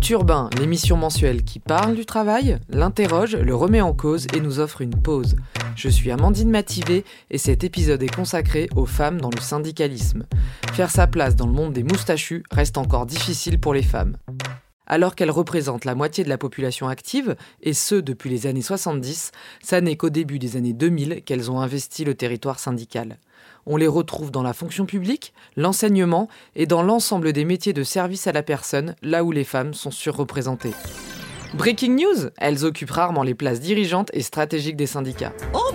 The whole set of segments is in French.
Haute Urbain, l'émission mensuelle qui parle du travail, l'interroge, le remet en cause et nous offre une pause. Je suis Amandine Mativé et cet épisode est consacré aux femmes dans le syndicalisme. Faire sa place dans le monde des moustachus reste encore difficile pour les femmes. Alors qu'elles représentent la moitié de la population active, et ce depuis les années 70, ça n'est qu'au début des années 2000 qu'elles ont investi le territoire syndical. On les retrouve dans la fonction publique, l'enseignement et dans l'ensemble des métiers de service à la personne, là où les femmes sont surreprésentées. Breaking news, elles occupent rarement les places dirigeantes et stratégiques des syndicats. Oh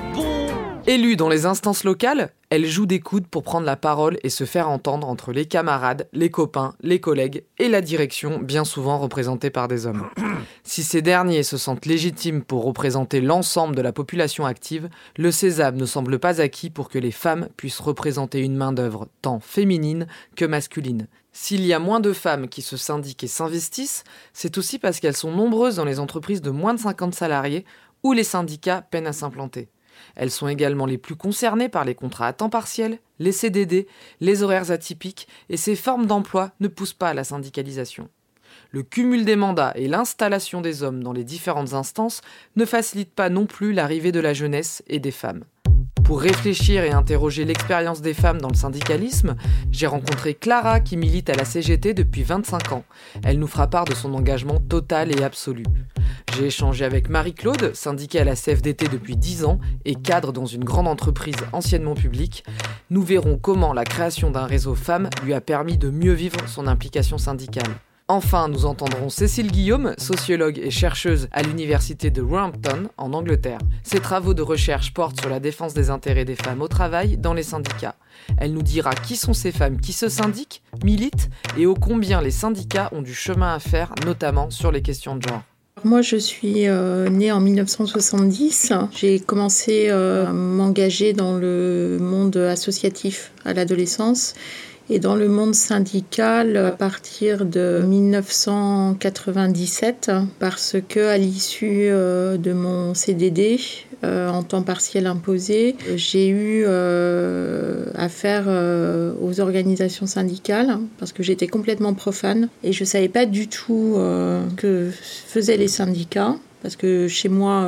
Élues dans les instances locales, elles jouent des coudes pour prendre la parole et se faire entendre entre les camarades, les copains, les collègues et la direction, bien souvent représentée par des hommes. Si ces derniers se sentent légitimes pour représenter l'ensemble de la population active, le sésame ne semble pas acquis pour que les femmes puissent représenter une main-d'œuvre tant féminine que masculine. S'il y a moins de femmes qui se syndiquent et s'investissent, c'est aussi parce qu'elles sont nombreuses dans les entreprises de moins de 50 salariés où les syndicats peinent à s'implanter. Elles sont également les plus concernées par les contrats à temps partiel, les CDD, les horaires atypiques, et ces formes d'emploi ne poussent pas à la syndicalisation. Le cumul des mandats et l'installation des hommes dans les différentes instances ne facilitent pas non plus l'arrivée de la jeunesse et des femmes. Pour réfléchir et interroger l'expérience des femmes dans le syndicalisme, j'ai rencontré Clara qui milite à la CGT depuis 25 ans. Elle nous fera part de son engagement total et absolu. J'ai échangé avec Marie-Claude, syndiquée à la CFDT depuis 10 ans et cadre dans une grande entreprise anciennement publique. Nous verrons comment la création d'un réseau femmes lui a permis de mieux vivre son implication syndicale. Enfin, nous entendrons Cécile Guillaume, sociologue et chercheuse à l'université de Roehampton en Angleterre. Ses travaux de recherche portent sur la défense des intérêts des femmes au travail dans les syndicats. Elle nous dira qui sont ces femmes qui se syndiquent, militent et ô combien les syndicats ont du chemin à faire, notamment sur les questions de genre. Moi, je suis euh, née en 1970. J'ai commencé euh, à m'engager dans le monde associatif à l'adolescence et dans le monde syndical à partir de 1997 parce que à l'issue euh, de mon CDD euh, en temps partiel imposé, j'ai eu euh, affaire aux organisations syndicales parce que j'étais complètement profane et je savais pas du tout que faisaient les syndicats parce que chez moi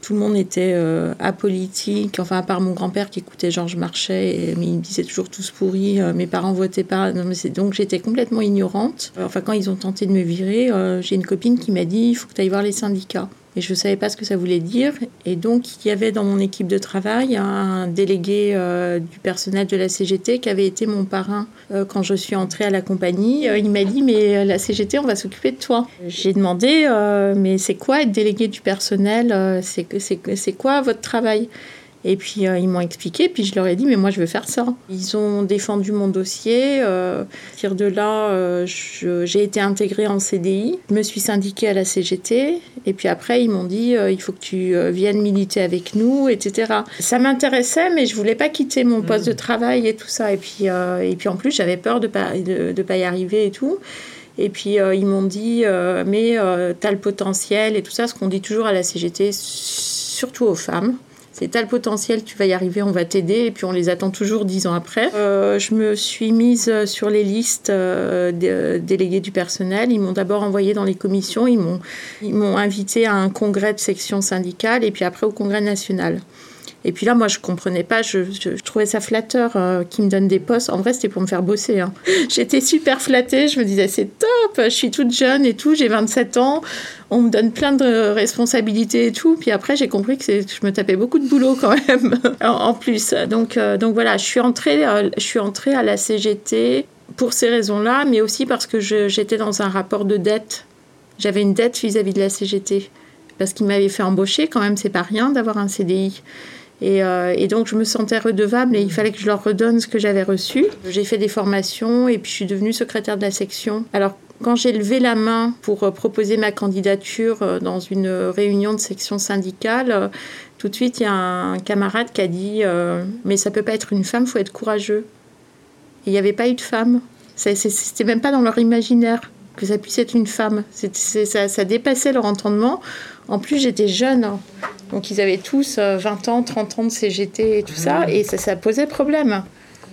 tout le monde était euh, apolitique, enfin à part mon grand-père qui écoutait Georges Marchais, et, mais il disait toujours tous pourris, euh, mes parents votaient pas, donc j'étais complètement ignorante. Enfin quand ils ont tenté de me virer, euh, j'ai une copine qui m'a dit il faut que tu ailles voir les syndicats et je ne savais pas ce que ça voulait dire. Et donc, il y avait dans mon équipe de travail un délégué euh, du personnel de la CGT qui avait été mon parrain euh, quand je suis entrée à la compagnie. Euh, il m'a dit, mais la CGT, on va s'occuper de toi. J'ai demandé, mais c'est quoi être délégué du personnel? C'est quoi votre travail? Et puis euh, ils m'ont expliqué, puis je leur ai dit, mais moi je veux faire ça. Ils ont défendu mon dossier. Euh, à partir de là, euh, j'ai été intégrée en CDI. Je me suis syndiquée à la CGT. Et puis après, ils m'ont dit, il faut que tu viennes militer avec nous, etc. Ça m'intéressait, mais je voulais pas quitter mon poste de travail et tout ça. Et puis, et puis en plus, j'avais peur de ne pas, de, de, pas y arriver et tout. Et puis ils m'ont dit, mais tu as le potentiel et tout ça, ce qu'on dit toujours à la CGT, surtout aux femmes c'est tel potentiel, tu vas y arriver, on va t'aider, et puis on les attend toujours dix ans après. Euh, je me suis mise sur les listes euh, des délégués du personnel. Ils m'ont d'abord envoyé dans les commissions, ils m'ont, ils m'ont invité à un congrès de section syndicale, et puis après au congrès national. Et puis là, moi, je comprenais pas, je, trouvais ça flatteur euh, qu'ils me donnent des postes. En vrai, c'était pour me faire bosser. Hein. J'étais super flattée, je me disais, c'est top, je suis toute jeune et tout, j'ai 27 ans, on me donne plein de responsabilités et tout. Puis après, j'ai compris que je me tapais beaucoup de boulot quand même, en plus. Donc, euh, donc voilà, je suis, entrée, euh, je suis entrée à la CGT pour ces raisons-là, mais aussi parce que j'étais dans un rapport de dette. J'avais une dette vis-à-vis -vis de la CGT. Parce qu'ils m'avaient fait embaucher, quand même, c'est pas rien d'avoir un CDI. Euh, et, donc, je me sentais redevable et il fallait que je leur redonne ce que j'avais reçu. J'ai fait des formations et puis je suis devenue secrétaire de la section. Alors, quand j'ai levé la main pour euh, proposer ma candidature euh, dans une réunion de section syndicale, tout de suite, il y a un camarade qui a dit Mais ça peut pas être une femme, faut être courageux. Il n'y avait pas eu de femme. C'était même pas dans leur imaginaire que ça puisse être une femme. ça, ça dépassait leur entendement. En plus, j'étais jeune. Hein. Donc, ils avaient tous 20 euh, ans, 30 ans de CGT et tout ça. Et ça, posait problème.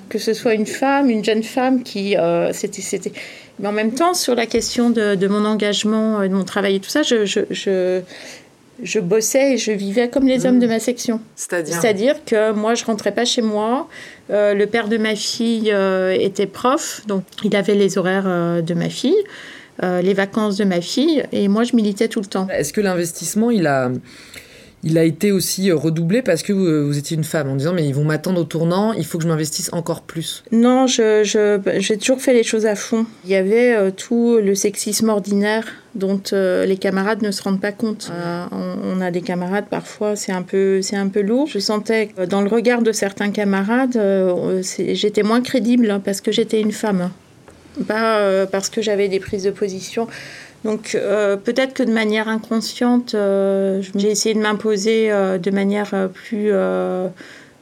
que ce soit une femme, une jeune femme qui. Euh, c'était. Mais en même temps, sur la question de, de, mon engagement, de mon travail et tout ça, je, je, je, je bossais et je vivais comme les hommes de ma section. C'est-à-dire C'est-à-dire que moi, je rentrais pas chez moi. Euh, le père de ma fille euh, était prof, donc il avait les horaires euh, de ma fille. les vacances de ma fille et moi je militais tout le temps. Est-ce que l'investissement il a il a été aussi redoublé parce que vous, étiez une femme en disant mais ils vont m'attendre au tournant, il faut que je m'investisse encore plus? Non, j'ai je, toujours fait les choses à fond. Il y avait tout le sexisme ordinaire dont euh, les camarades ne se rendent pas compte. on, a des camarades parfois, c'est un peu, un peu lourd. Je sentais que dans le regard de certains camarades, j'étais moins crédible hein, parce que j'étais une femme, pas parce que j'avais des prises de position. Donc euh, peut-être que de manière inconsciente, euh, j'ai essayé de m'imposer euh, de manière plus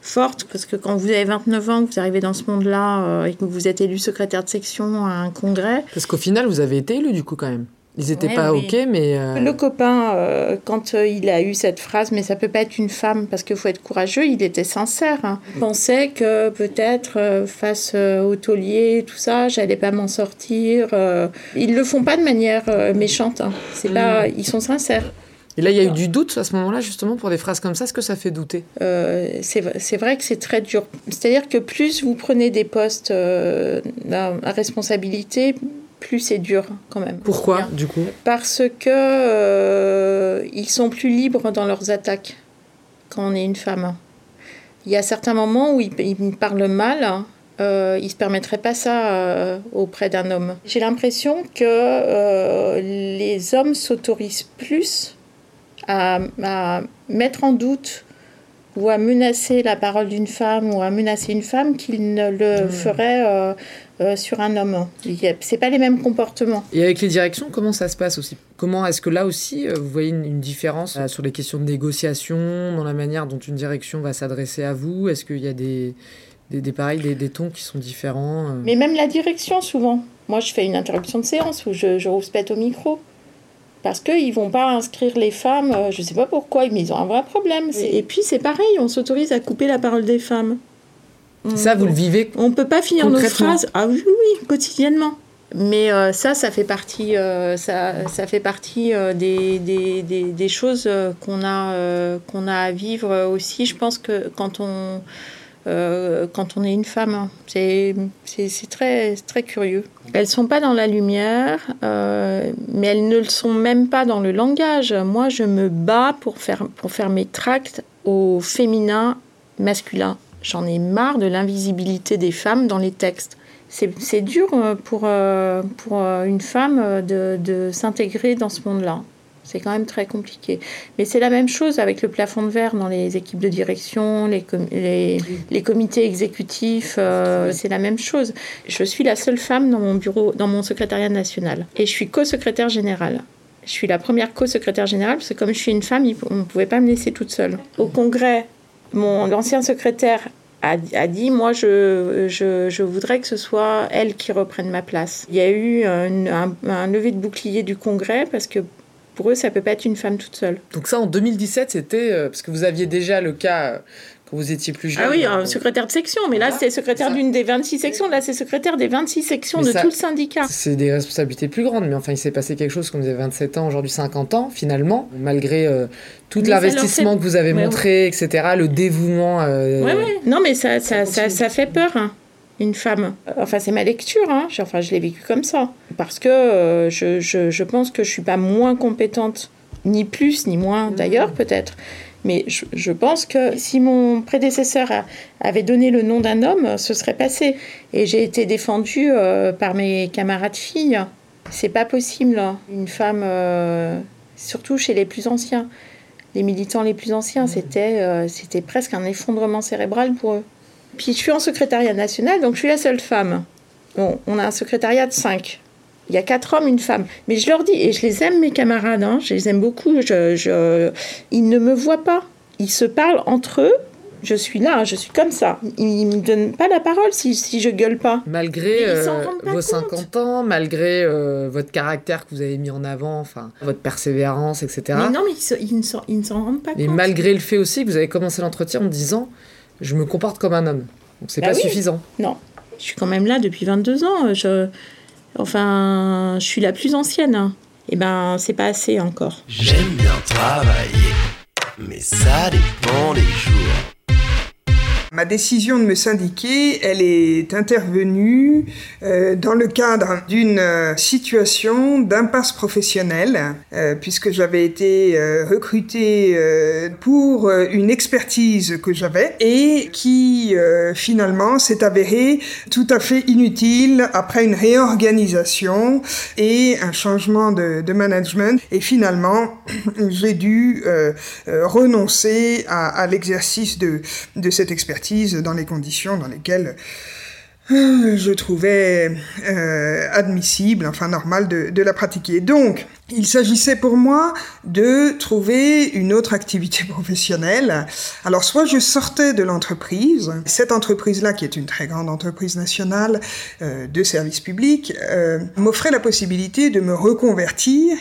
forte, parce que quand vous avez 29 ans, que vous arrivez dans ce monde-là et que vous êtes élu secrétaire de section à un congrès. Parce qu'au final, vous avez été élu du coup quand même. Ils n'étaient pas OK, mais... Euh, Le copain, euh, quand euh, il a eu cette phrase, mais ça peut pas être une femme parce qu'il faut être courageux, il était sincère. Hein. Il pensait que peut-être face au taulier, tout ça, j'allais pas m'en sortir. Ils le font pas de manière méchante. Hein. C'est là, mm. ils sont sincères. Et là, il y a eu du doute à ce moment-là, justement, pour des phrases comme ça. Est-ce que ça fait douter? C'est vrai que c'est très dur. C'est-à-dire que plus vous prenez des postes à responsabilité, plus c'est dur quand même. Pourquoi du coup? Parce que euh, ils sont plus libres dans leurs attaques quand on est une femme. Il y a certains moments où ils, ils parlent mal. Euh, ils ne se permettraient pas ça euh, auprès d'un homme. J'ai l'impression que euh, les hommes s'autorisent plus à, à, mettre en doute ou à menacer la parole d'une femme ou à menacer une femme qu'ils ne le mmh. feraient euh, sur un homme. C'est pas les mêmes comportements. Et avec les directions, comment ça se passe aussi? Comment est-ce que là aussi, euh, vous voyez une, différence euh, sur les questions de négociation, dans la manière dont une direction va s'adresser à vous? Est-ce qu'il y a des, des, des pareils, des, tons qui sont différents Mais même la direction, souvent. Moi, je fais une interruption de séance où je, je rouspète au micro. Parce qu'ils ne vont pas inscrire les femmes, je ne sais pas pourquoi, mais ils ont un vrai problème. Et puis c'est pareil, on s'autorise à couper la parole des femmes. Ça, vous le vivez On ne peut pas finir nos phrases. Ah oui, oui, quotidiennement. Mais euh, ça, ça fait partie, euh, ça, ça, fait partie euh, des, des, des, des, choses qu'on a, qu'on a à vivre aussi. Je pense que quand on, quand on est une femme, hein, c'est très, très curieux. Elles ne sont pas dans la lumière, mais elles ne le sont même pas dans le langage. Moi, je me bats pour faire, pour faire mes tracts au féminin masculin. J'en ai marre de l'invisibilité des femmes dans les textes. C'est dur euh, pour, euh, pour euh, une femme de, de s'intégrer dans ce monde-là. C'est quand même très compliqué. Mais c'est la même chose avec le plafond de verre dans les équipes de direction, les, les, les comités exécutifs. c'est la même chose. Je suis la seule femme dans mon bureau, dans mon secrétariat national. Et je suis co-secrétaire générale. Je suis la première co-secrétaire générale parce que comme je suis une femme, on ne pouvait pas me laisser toute seule. Au congrès, mon ancien secrétaire a, dit moi je, je, je, voudrais que ce soit elle qui reprenne ma place. Il y a eu un, un, lever de bouclier du Congrès parce que pour eux ça peut pas être une femme toute seule. Donc ça en 2017 c'était euh, parce que vous aviez déjà le cas vous étiez plus jeune. Ah oui, un secrétaire de section, mais là, c'est secrétaire d'une des 26 sections. Là, c'est secrétaire des 26 sections de tout le syndicat. C'est des responsabilités plus grandes, mais enfin, il s'est passé quelque chose quand vous avez 27 ans, aujourd'hui 50 ans, finalement, malgré euh, tout l'investissement que vous avez montré, etc., le dévouement. Euh... Ouais, ouais. Non, mais ça, ça, ça, ça fait peur. Hein, une femme. Enfin, c'est ma lecture, hein. enfin, je l'ai vécu comme ça. Parce que euh, je, je, je, pense que je suis pas moins compétente, ni plus, ni moins d'ailleurs, peut-être. Mais je, pense que si mon prédécesseur avait donné le nom d'un homme, ce serait passé. Et j'ai été défendue euh, par mes camarades filles. C'est pas possible. Hein. Une femme, euh, surtout chez les plus anciens, les militants les plus anciens, c'était euh, c'était presque un effondrement cérébral pour eux. Puis je suis en secrétariat national, donc je suis la seule femme. Bon, on a un secrétariat de cinq. Il y a quatre hommes, une femme. Mais je leur dis, et je les aime, mes camarades, hein, je les aime beaucoup. Je, je, ils ne me voient pas. Ils se parlent entre eux. Je suis là, je suis comme ça. Ils ne me donnent pas la parole si, si je gueule pas. Malgré euh, vos 50 ans, malgré euh, votre caractère que vous avez mis en avant, enfin votre persévérance, etc. Mais non, mais ils, ne s'en rendent pas compte. Et malgré le fait aussi que vous avez commencé l'entretien en disant Je me comporte comme un homme. Donc c'est Bah pas oui. suffisant. Non, je suis quand même là depuis 22 ans. Je... Enfin, je suis la plus ancienne. Eh ben, c'est pas assez encore. J'aime bien travailler, mais ça dépend des jours. Ma décision de me syndiquer, elle est intervenue euh, dans le cadre d'une euh, situation d'impasse professionnelle, euh, puisque j'avais été recrutée pour une expertise que j'avais et qui finalement s'est avérée tout à fait inutile après une réorganisation et un changement de, management. Et finalement, j'ai dû renoncer à, l'exercice de cette expertise dans les conditions dans lesquelles euh, je trouvais euh, admissible, enfin normal de, la pratiquer. Donc, il s'agissait pour moi de trouver une autre activité professionnelle. Alors, soit je sortais de l'entreprise, cette entreprise-là, qui est une très grande entreprise nationale euh, de services publics, m'offrait la possibilité de me reconvertir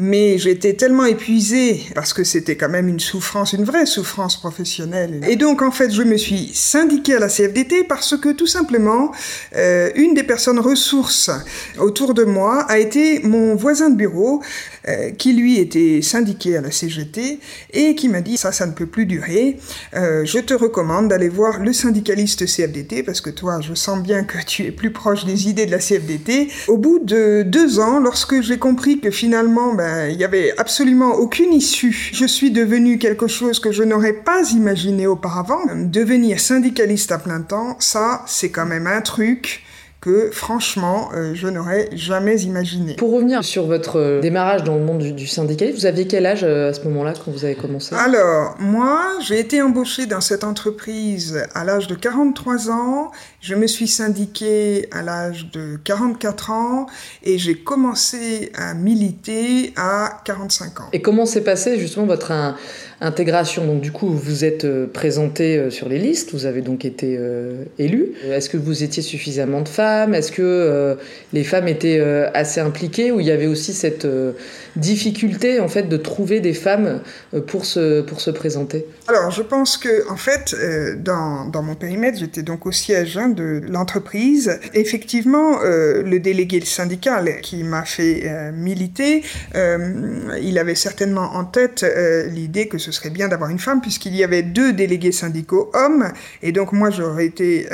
mais j'étais tellement épuisée parce que c'était quand même une souffrance, une vraie souffrance professionnelle. Et donc en fait, je me suis syndiquée à la CFDT parce que tout simplement, euh, une des personnes ressources autour de moi a été mon voisin de bureau euh, qui lui était syndiqué à la CGT et qui m'a dit ça, ça ne peut plus durer. Euh, je te recommande d'aller voir le syndicaliste CFDT parce que toi, je sens bien que tu es plus proche des idées de la CFDT. Au bout de deux ans, lorsque j'ai compris que finalement, ben, il y avait absolument aucune issue, je suis devenue quelque chose que je n'aurais pas imaginé auparavant. Devenir syndicaliste à plein temps, ça, c'est quand même un truc que franchement, euh, je n'aurais jamais imaginé. Pour revenir sur votre euh, démarrage dans le monde du, du syndicalisme, vous aviez quel âge euh, à ce moment-là quand vous avez commencé? Alors, moi, j'ai été embauchée dans cette entreprise à l'âge de 43 ans. Je me suis syndiquée à l'âge de 44 ans et j'ai commencé à militer à 45 ans. Et comment s'est passée justement votre in- intégration? Donc du coup, vous êtes présenté sur les listes, vous avez donc été euh, élu. Est-ce que vous étiez suffisamment de femmes? Est-ce que euh, les femmes étaient euh, assez impliquées ou il y avait aussi cette euh, difficulté en fait de trouver des femmes pour se pour se présenter? Alors, je pense que, en fait, dans, dans mon périmètre, j'étais donc au siège hein, de l'entreprise. Effectivement, le délégué syndical qui m'a fait militer, il avait certainement en tête l'idée que ce serait bien d'avoir une femme, puisqu'il y avait deux délégués syndicaux hommes, et donc moi j'aurais été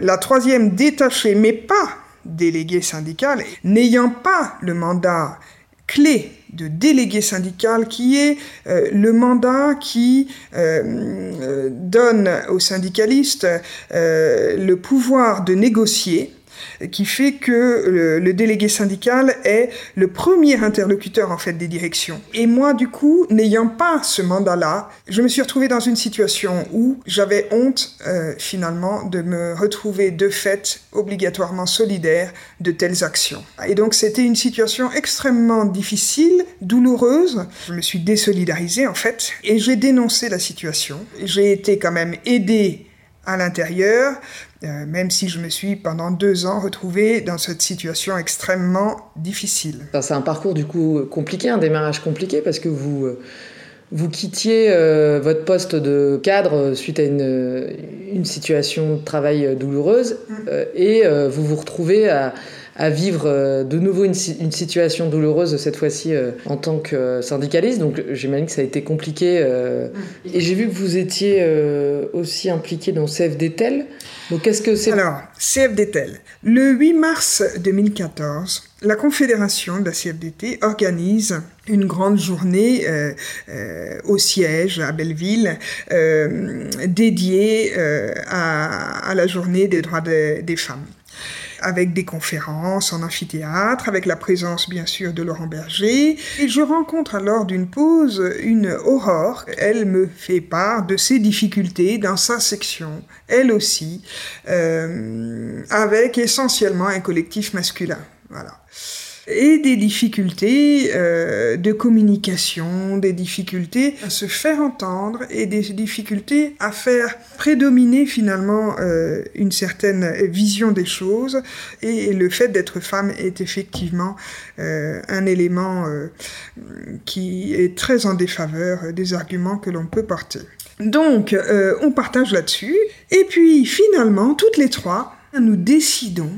la troisième détachée, mais pas déléguée syndicale, n'ayant pas le mandat clé de délégué syndical qui est euh, le mandat qui euh, euh, donne aux syndicalistes euh, le pouvoir de négocier qui fait que le, délégué syndical est le premier interlocuteur en fait des directions. Et moi, du coup, n'ayant pas ce mandat-là, je me suis retrouvée dans une situation où j'avais honte euh, finalement de me retrouver de fait obligatoirement solidaire de telles actions. Et donc c'était une situation extrêmement difficile, douloureuse. Je me suis désolidarisée en fait et j'ai dénoncé la situation. J'ai été quand même aidée à l'intérieur, euh, même si je me suis pendant deux ans retrouvée dans cette situation extrêmement difficile. C'est un parcours du coup compliqué, un démarrage compliqué parce que vous euh, vous quittiez euh, votre poste de cadre suite à une, une situation de travail douloureuse euh, et vous vous retrouvez à, à vivre euh, de nouveau une, si- une situation douloureuse cette fois-ci euh, en tant que euh, syndicaliste. Donc j'imagine que ça a été compliqué. euh. Et j'ai vu que vous étiez euh, aussi impliqué dans CFDTEL. Donc qu'est-ce que c'est Alors, CFDTEL. Le 8 mars 2014, la Confédération de la CFDT organise une grande journée euh, euh, au siège à Belleville euh, dédiée euh, à, à la journée des droits de- des femmes avec des conférences en amphithéâtre, avec la présence bien sûr de Laurent Berger. Et je rencontre alors d'une pause une Aurore. Elle me fait part de ses difficultés dans sa section, elle aussi, euh, avec essentiellement un collectif masculin. Voilà et des difficultés euh, de communication, des difficultés à se faire entendre et des difficultés à faire prédominer finalement euh, une certaine vision des choses. Et le fait d'être femme est effectivement euh, un élément qui est très en défaveur des arguments que l'on peut porter. Donc, on partage là-dessus. Et puis, finalement, toutes les trois, nous décidons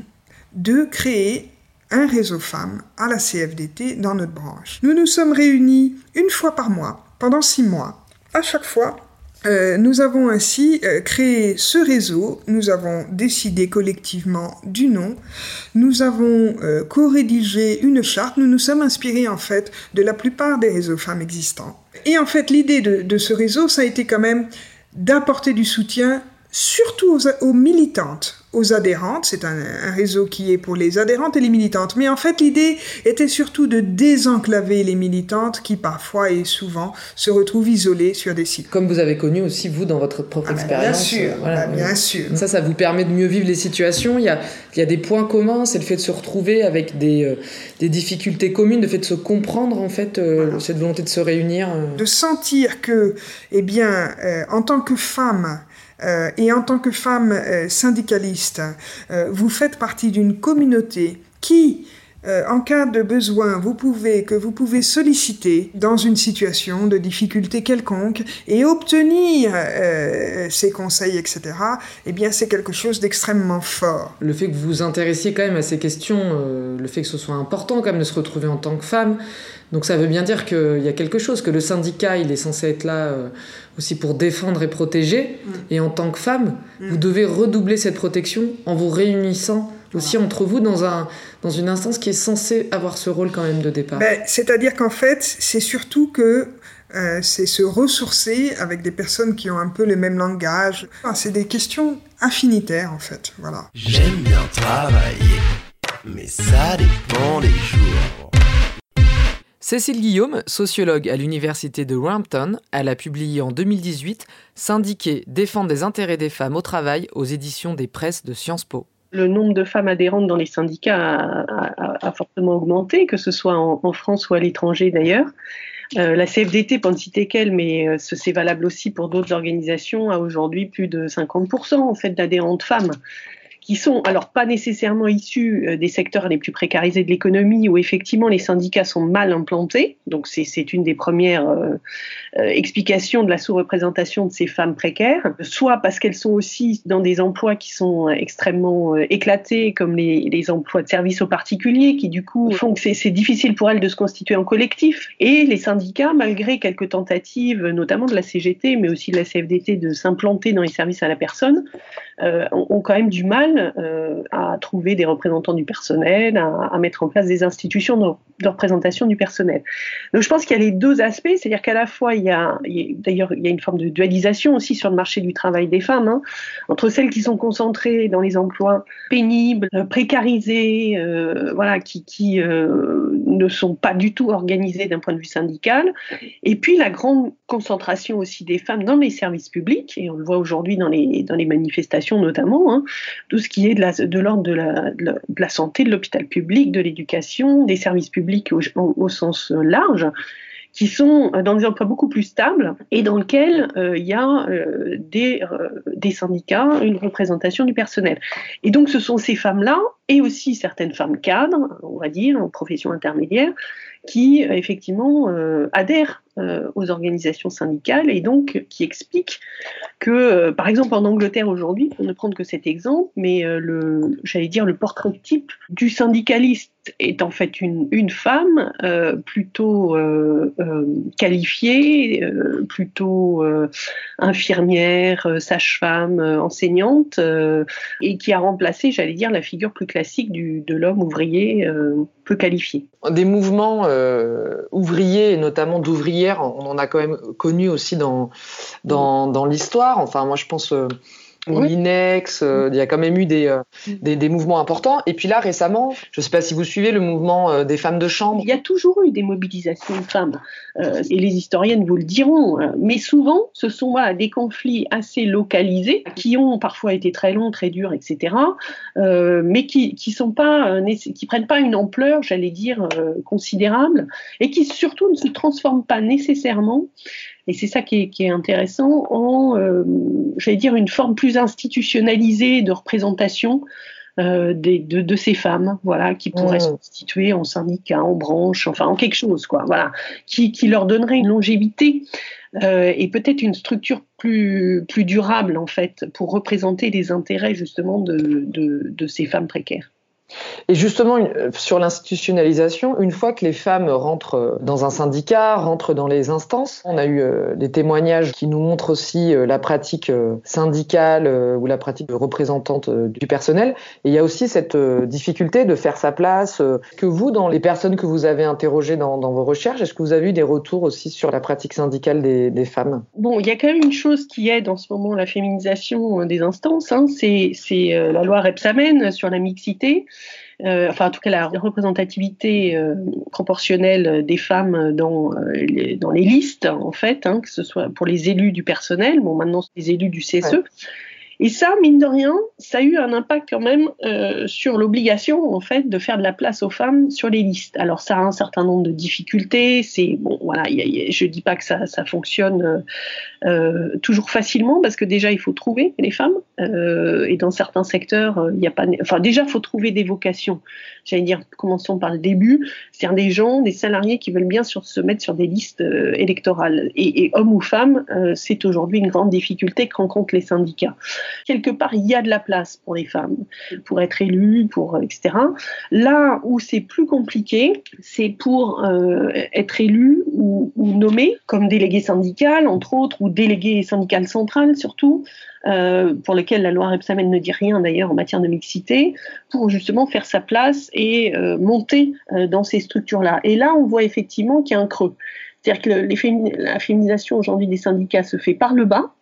de créer un réseau femmes à la CFDT dans notre branche. Nous nous sommes réunis une fois par mois, pendant six mois. À chaque fois, euh, nous avons ainsi euh, créé ce réseau, nous avons décidé collectivement du nom, nous avons euh, co-rédigé une charte, nous nous sommes inspirés en fait de la plupart des réseaux femmes existants. Et en fait l'idée de, ce réseau, ça a été quand même d'apporter du soutien surtout aux militantes, aux adhérentes. C'est un, réseau qui est pour les adhérentes et les militantes. Mais en fait, l'idée était surtout de désenclaver les militantes qui parfois et souvent se retrouvent isolées sur des sites. Comme vous avez connu aussi, vous, dans votre propre ah ben, expérience. Bien sûr, euh, voilà, ben, bien sûr. Ça, ça vous permet de mieux vivre les situations. Il y a, il y a des points communs, c'est le fait de se retrouver avec des, euh, des difficultés communes, le fait de se comprendre, en fait, euh, cette volonté de se réunir. De sentir que, eh bien, en tant que femme, euh, et en tant que femme euh, syndicaliste, euh, vous faites partie d'une communauté qui, en cas de besoin, vous pouvez, que vous pouvez solliciter dans une situation de difficulté quelconque et obtenir ces conseils, etc., eh bien, c'est quelque chose d'extrêmement fort. Le fait que vous vous intéressiez quand même à ces questions, le fait que ce soit important quand même de se retrouver en tant que femme, donc ça veut bien dire qu'il y a quelque chose, que le syndicat, il est censé être là euh, aussi pour défendre et protéger. Mm. Et en tant que femme, mm. vous devez redoubler cette protection en vous réunissant aussi entre vous dans, un, dans une instance qui est censée avoir ce rôle quand même de départ. Ben, c'est-à-dire qu'en fait, c'est surtout que euh, c'est se ressourcer avec des personnes qui ont un peu le même langage. c'est des questions infinitaires en fait. Voilà. J'aime bien travailler, mais ça dépend des jours. Cécile Guillaume, sociologue à l'université de Rampton, elle a publié en 2018 Syndiquer, défendre des intérêts des femmes au travail aux éditions des presses de Sciences Po. Le nombre de femmes adhérentes dans les syndicats a, fortement augmenté, que ce soit en, France ou à l'étranger d'ailleurs. Euh, la CFDT, pour ne citer qu'elle, mais euh, c'est valable aussi pour d'autres organisations, a aujourd'hui plus de 50% en fait d'adhérentes femmes qui sont alors pas nécessairement issus euh, des secteurs les plus précarisés de l'économie où effectivement les syndicats sont mal implantés. Donc c'est une des premières euh, euh, explications de la sous-représentation de ces femmes précaires, soit parce qu'elles sont aussi dans des emplois qui sont extrêmement éclatés, comme les, les, emplois de services aux particuliers, qui du coup font que c'est difficile pour elles de se constituer en collectif. Et les syndicats, malgré quelques tentatives, notamment de la CGT, mais aussi de la CFDT, de s'implanter dans les services à la personne, euh, ont, quand même du mal euh, à trouver des représentants du personnel, à, mettre en place des institutions de, représentation du personnel. Donc je pense qu'il y a les deux aspects, c'est-à-dire qu'à la fois il y a, d'ailleurs il y a une forme de dualisation aussi sur le marché du travail des femmes, hein, entre celles qui sont concentrées dans les emplois pénibles, euh, précarisés, voilà, qui, ne sont pas du tout organisées d'un point de vue syndical, et puis la grande concentration aussi des femmes dans les services publics, et on le voit aujourd'hui dans les, dans les manifestations notamment, hein, ce qui est de l'ordre de, la, santé, de l'hôpital public, de l'éducation, des services publics au, sens large qui sont dans des emplois beaucoup plus stables et dans lesquels euh, il y a euh, euh, des syndicats, une représentation du personnel. Et donc ce sont ces femmes-là, et aussi certaines femmes cadres, on va dire, en profession intermédiaire, qui effectivement adhèrent euh, aux organisations syndicales et donc qui explique que, euh, par exemple, en Angleterre aujourd'hui, pour ne prendre que cet exemple, mais euh, le, j'allais dire le portrait type du syndicaliste est en fait une, une femme plutôt qualifiée, plutôt infirmière, sage-femme, enseignante, et qui a remplacé, j'allais dire, la figure plus classique du, de l'homme ouvrier peu qualifié. Des mouvements ouvriers, notamment d'ouvriers on en a quand même connu aussi dans, dans, dans l'histoire. Enfin, moi, je pense euh, au Linex, euh, il y a quand même eu euh, des, des, mouvements importants. Et puis là, récemment, je ne sais pas si vous suivez le mouvement des femmes de chambre. Il y a toujours eu des mobilisations de femmes, et les historiennes vous le diront, mais souvent, ce sont des conflits assez localisés, qui ont parfois été très longs, très durs, etc., mais qui qui sont pas, qui prennent pas une ampleur, j'allais dire, considérable, et qui surtout ne se transforment pas nécessairement et c'est ça qui est, intéressant en, euh, j'allais dire, une forme plus institutionnalisée de représentation euh, de, ces femmes, voilà, qui pourraient se constituer en syndicat, en branche, enfin en quelque chose, quoi, voilà, qui, leur donnerait une longévité euh, et peut-être une structure plus, plus durable en fait pour représenter les intérêts justement de ces femmes précaires. Et justement, sur l'institutionnalisation, une fois que les femmes rentrent euh, dans un syndicat, rentrent dans les instances, on a eu euh, des témoignages qui nous montrent aussi euh, la pratique syndicale ou la pratique représentante du personnel. Et il y a aussi cette difficulté de faire sa place. Que vous, dans les personnes que vous avez interrogées dans, vos recherches, est-ce que vous avez eu des retours aussi sur la pratique syndicale des, femmes? Bon, il y a quand même une chose qui aide en ce moment la féminisation des instances, hein, c'est la loi Repsamen sur la mixité. Euh, enfin en tout cas la représentativité euh, proportionnelle des femmes dans, euh, les, dans les listes, en fait, hein, que ce soit pour les élus du personnel, bon maintenant c'est les élus du CSE, et ça, mine de rien, ça a eu un impact quand même euh, sur l'obligation en fait de faire de la place aux femmes sur les listes. Alors ça a un certain nombre de difficultés. C'est bon, voilà, y y a, je dis pas que ça, ça fonctionne euh, euh, toujours facilement parce que déjà il faut trouver les femmes et dans certains secteurs il n'y a pas. Enfin déjà il faut trouver des vocations. J'allais dire, commençons par le début. C'est-à-dire des gens, des salariés qui veulent bien se mettre sur des listes électorales. Et, et hommes ou femmes, c'est aujourd'hui une grande difficulté que rencontrent les syndicats quelque part, il y a de la place pour les femmes, pour être élues, pour, etc. Là où c'est plus compliqué, c'est pour euh, être élu ou, ou comme délégué syndical, entre autres, ou délégué syndical central surtout. Euh, pour lequel la loi Repsamen ne dit rien d'ailleurs en matière de mixité, pour justement faire sa place et euh, monter dans ces structures-là. Et là, on voit effectivement qu'il y a un creux. C'est-à-dire que la féminisation aujourd'hui des syndicats se fait par le bas,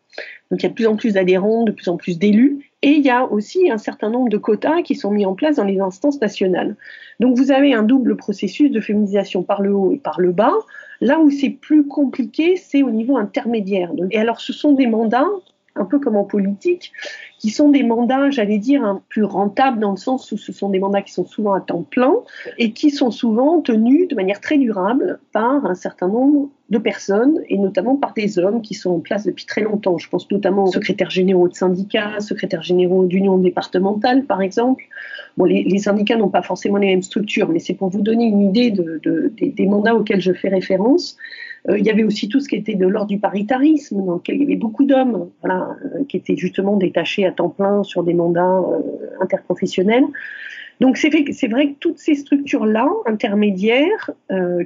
donc il y a de plus en plus d'adhérents, de plus en plus d'élus. Et il y a aussi un certain nombre de quotas qui sont mis en place dans les instances nationales. Donc vous avez un double processus de féminisation par le haut et par le bas. Là où c'est plus compliqué, c'est au niveau intermédiaire. Et alors ce sont des mandats un peu comme en politique, qui sont des mandats, j'allais dire, un plus rentables dans le sens où ce sont des mandats qui sont souvent à temps plein et qui sont souvent tenus de manière très durable par un certain nombre de personnes et notamment par des hommes qui sont en place depuis très longtemps. Je pense notamment aux secrétaires généraux de syndicats, secrétaires généraux d'unions départementales, par exemple. Bon, les, syndicats n'ont pas forcément les mêmes structures, mais c'est pour vous donner une idée des mandats auxquels je fais référence. Euh, il y avait aussi tout ce qui était de l'ordre du paritarisme, dans lequel il y avait beaucoup d'hommes voilà, euh, qui étaient justement détachés à temps plein sur des mandats euh, interprofessionnels. Donc c'est vrai, que toutes ces structures-là, intermédiaires,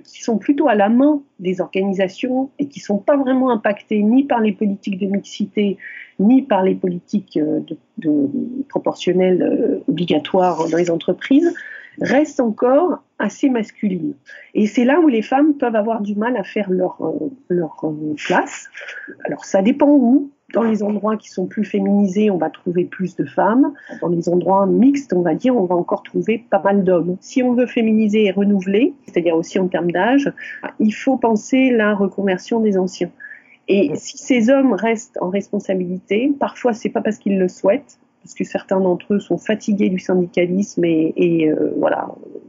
qui sont plutôt à la main des organisations et qui ne sont pas vraiment impactées ni par les politiques de mixité, ni par les politiques de, proportionnelles obligatoires dans les entreprises, reste encore assez masculine. Et c'est là où les femmes peuvent avoir du mal à faire leur, euh, leur euh, place. Alors ça dépend où. Dans les endroits qui sont plus féminisés, on va trouver plus de femmes. Dans les endroits mixtes, on va dire, on va encore trouver pas mal d'hommes. Si on veut féminiser et renouveler, c'est-à-dire aussi en termes d'âge, il faut penser la reconversion des anciens. Et si ces hommes restent en responsabilité, parfois c'est pas parce qu'ils le souhaitent, parce que certains d'entre eux sont fatigués du syndicalisme et, euh, voilà,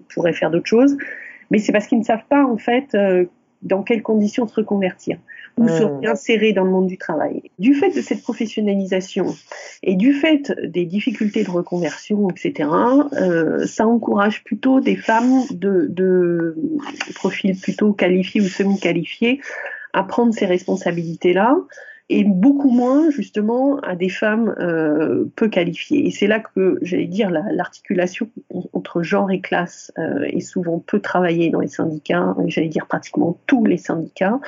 pourraient faire d'autres choses. Mais c'est parce qu'ils ne savent pas, en fait, euh, dans quelles conditions se reconvertir ou mmh. se réinsérer dans le monde du travail. Du fait de cette professionnalisation et du fait des difficultés de reconversion, etc., euh, ça encourage plutôt des femmes de, de profils plutôt qualifiés ou semi-qualifiés à prendre ces responsabilités-là et beaucoup moins justement à des femmes euh, peu qualifiées. Et c'est là que, j'allais dire, l'articulation entre genre et classe euh, est souvent peu travaillée dans les syndicats, j'allais dire pratiquement tous les syndicats,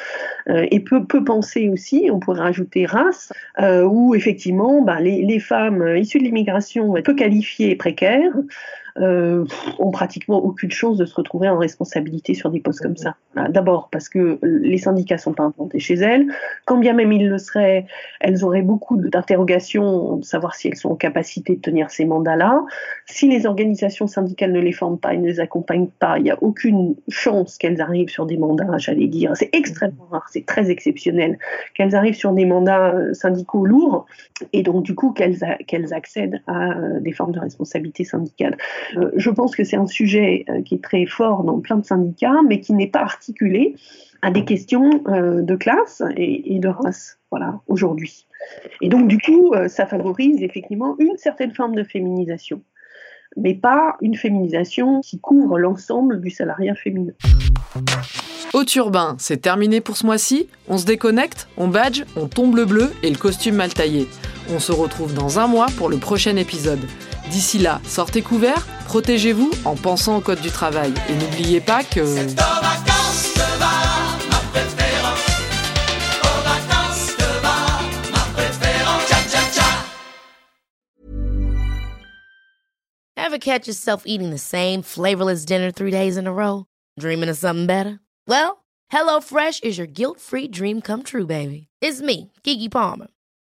euh, et peu, peu pensée aussi, on pourrait rajouter race, euh, où effectivement bah, les, les femmes issues de l'immigration peu qualifiées et précaires, euh, ont pratiquement aucune chance de se retrouver en responsabilité sur des postes comme ça. D'abord parce que les syndicats sont pas implantés chez elles. Quand bien même ils le seraient, elles auraient beaucoup d'interrogations de savoir si elles sont en capacité de tenir ces mandats-là. Si les organisations syndicales ne les forment pas et ne les accompagnent pas, il n'y a aucune chance qu'elles arrivent sur des mandats, j'allais dire. C'est extrêmement rare, c'est très exceptionnel qu'elles arrivent sur des mandats euh, syndicaux lourds et donc du coup qu'elles accèdent à euh, des formes de responsabilité syndicale. Euh, je pense que c'est un sujet euh, qui est très fort dans plein de syndicats, mais qui n'est pas articulé à des questions euh, de classe et, de race, voilà, aujourd'hui. Et donc, du coup, ça favorise effectivement une certaine forme de féminisation. mais pas une féminisation qui couvre l'ensemble du salariat féminin. Au turbin, c'est terminé pour ce mois-ci. On se déconnecte, on badge, on tombe le bleu et le costume mal taillé. On se retrouve dans un mois pour le prochain épisode. D'ici là, sortez couverts, protégez-vous en pensant au code du travail. Et n'oubliez pas que... Ever catch yourself eating the same flavorless dinner three days in a row? Dreaming of something better? Well, HelloFresh is your guilt-free dream come true, baby. It's me, Kiki Palmer.